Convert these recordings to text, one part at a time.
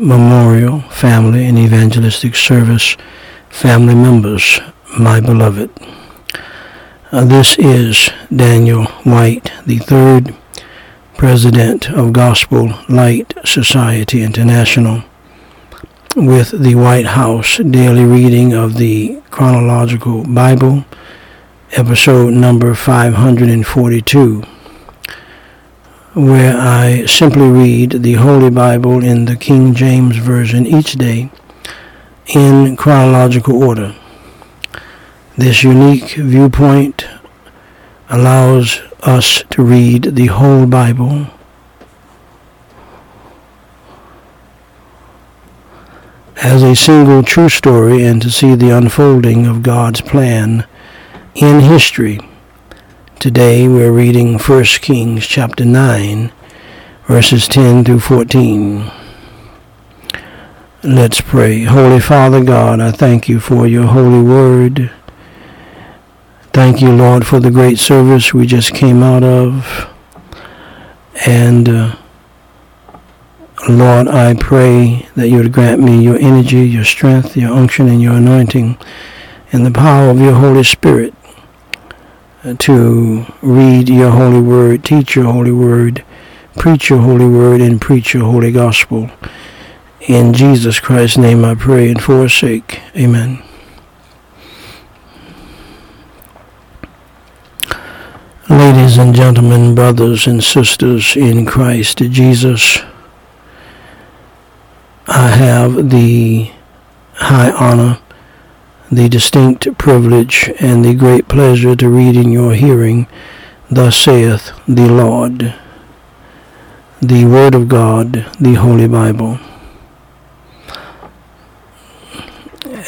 memorial, family, and evangelistic service, family members, my beloved. Uh, this is Daniel Whyte, the third president of Gospel Light Society International, with the Whyte House daily reading of the Chronological Bible, episode number 542 where I simply read the Holy Bible in the King James Version each day in chronological order. This unique viewpoint allows us to read the whole Bible as a single true story and to see the unfolding of God's plan in history Today we're reading 1 Kings chapter 9, verses 10 through 14. Let's pray. Holy Father God, I thank you for your holy word. Thank you, Lord, for the great service we just came out of. And uh, Lord, I pray that you would grant me your energy, your strength, your unction, and your anointing, and the power of your Holy Spirit to read your holy word, teach your holy word, preach your holy word, and preach your holy gospel. In Jesus Christ's name I pray and for his sake. Amen. Ladies and gentlemen, brothers and sisters in Christ Jesus, I have the high honor the distinct privilege and the great pleasure to read in your hearing, Thus saith the Lord, the Word of God, the Holy Bible.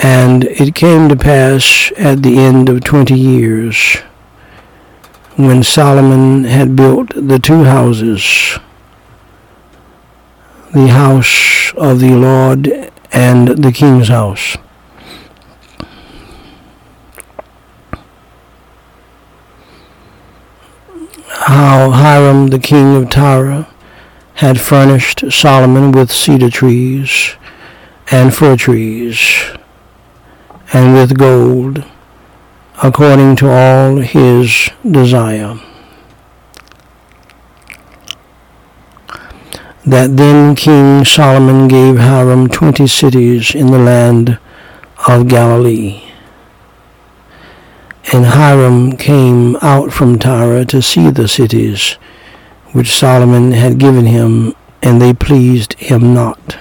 And it came to pass at the end of twenty years, when Solomon had built the two houses, the house of the Lord and the king's house, how Hiram the king of Tyre had furnished Solomon with cedar trees and fir trees and with gold according to all his desire. That then King Solomon gave Hiram twenty cities in the land of Galilee and Hiram came out from Tyre to see the cities which Solomon had given him, and they pleased him not.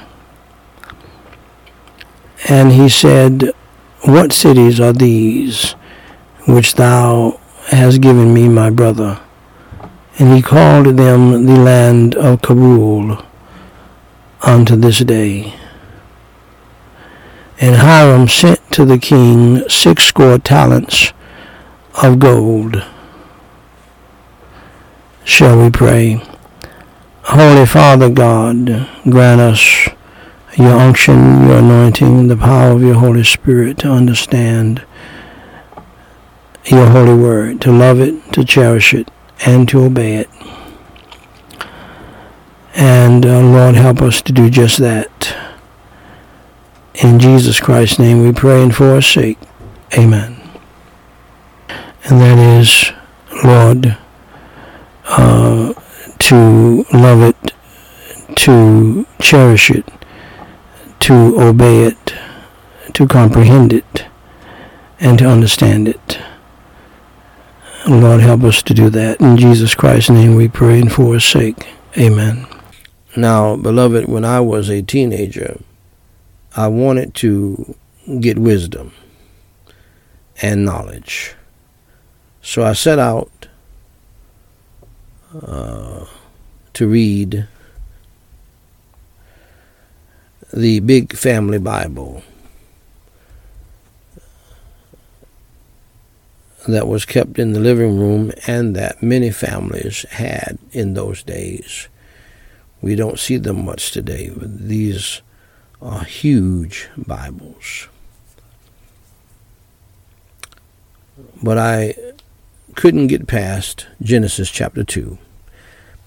And he said, What cities are these which thou hast given me, my brother? And he called them the land of Cabul unto this day. And Hiram sent to the king six score talents of gold. Shall we pray? Holy Father God, grant us your unction, your anointing, the power of your Holy Spirit to understand your holy word, to love it, to cherish it, and to obey it. And uh, Lord, help us to do just that. In Jesus Christ's name we pray and for our sake. Amen and that is, Lord, uh, to love it, to cherish it, to obey it, to comprehend it, and to understand it. Lord, help us to do that. In Jesus Christ's name we pray and for his sake. Amen. Now, beloved, when I was a teenager, I wanted to get wisdom and knowledge. So I set out uh, to read the Big Family Bible that was kept in the living room and that many families had in those days. We don't see them much today. These are huge Bibles. But I couldn't get past Genesis chapter 2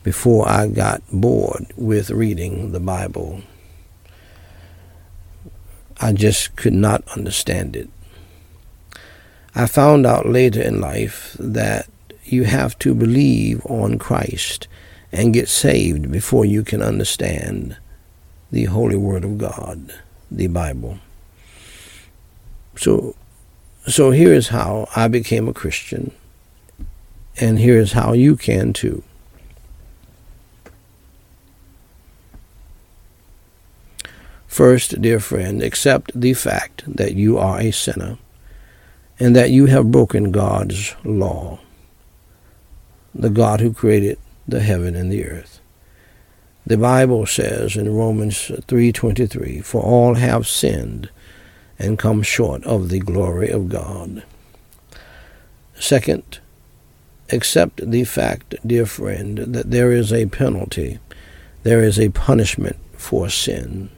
before I got bored with reading the Bible. I just could not understand it. I found out later in life that you have to believe on Christ and get saved before you can understand the Holy Word of God, the Bible. So, so here is how I became a Christian, and here is how you can too. First, dear friend, accept the fact that you are a sinner and that you have broken God's law, the God who created the heaven and the earth. The Bible says in Romans 3:23, "For all have sinned and come short of the glory of God." Second, accept the fact, dear friend, that there is a penalty, there is a punishment for sin.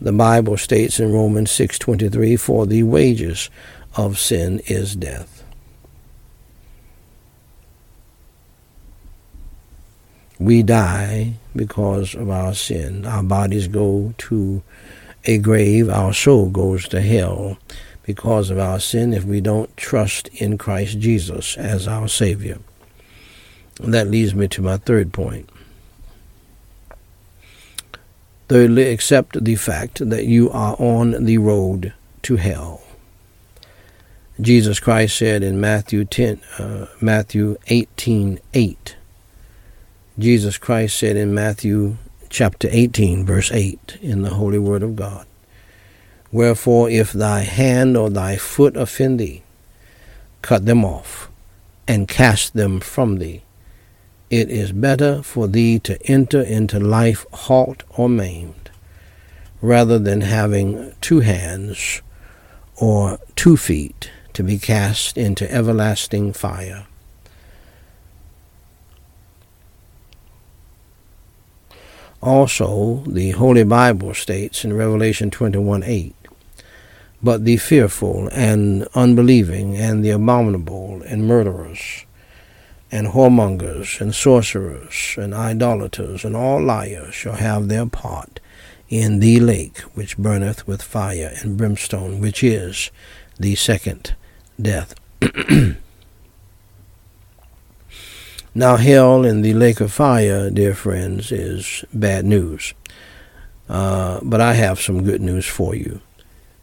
The Bible states in Romans 6:23, "For the wages of sin is death." We die because of our sin. Our bodies go to a grave. Our soul goes to hell because of our sin if we don't trust in Christ Jesus as our Savior. And that leads me to my third point. Thirdly, accept the fact that you are on the road to hell. Jesus Christ said in Matthew 10, uh, Matthew 18, 8. Jesus Christ said in Matthew chapter 18, verse 8, in the Holy Word of God, Wherefore, if thy hand or thy foot offend thee, cut them off, and cast them from thee. It is better for thee to enter into life halt or maimed, rather than having two hands or two feet to be cast into everlasting fire. Also, the Holy Bible states in Revelation 21 8, But the fearful and unbelieving and the abominable and murderers and whoremongers, and sorcerers, and idolaters, and all liars shall have their part in the lake which burneth with fire and brimstone, which is the second death. now, hell and the lake of fire, dear friends, is bad news. Uh, but I have some good news for you.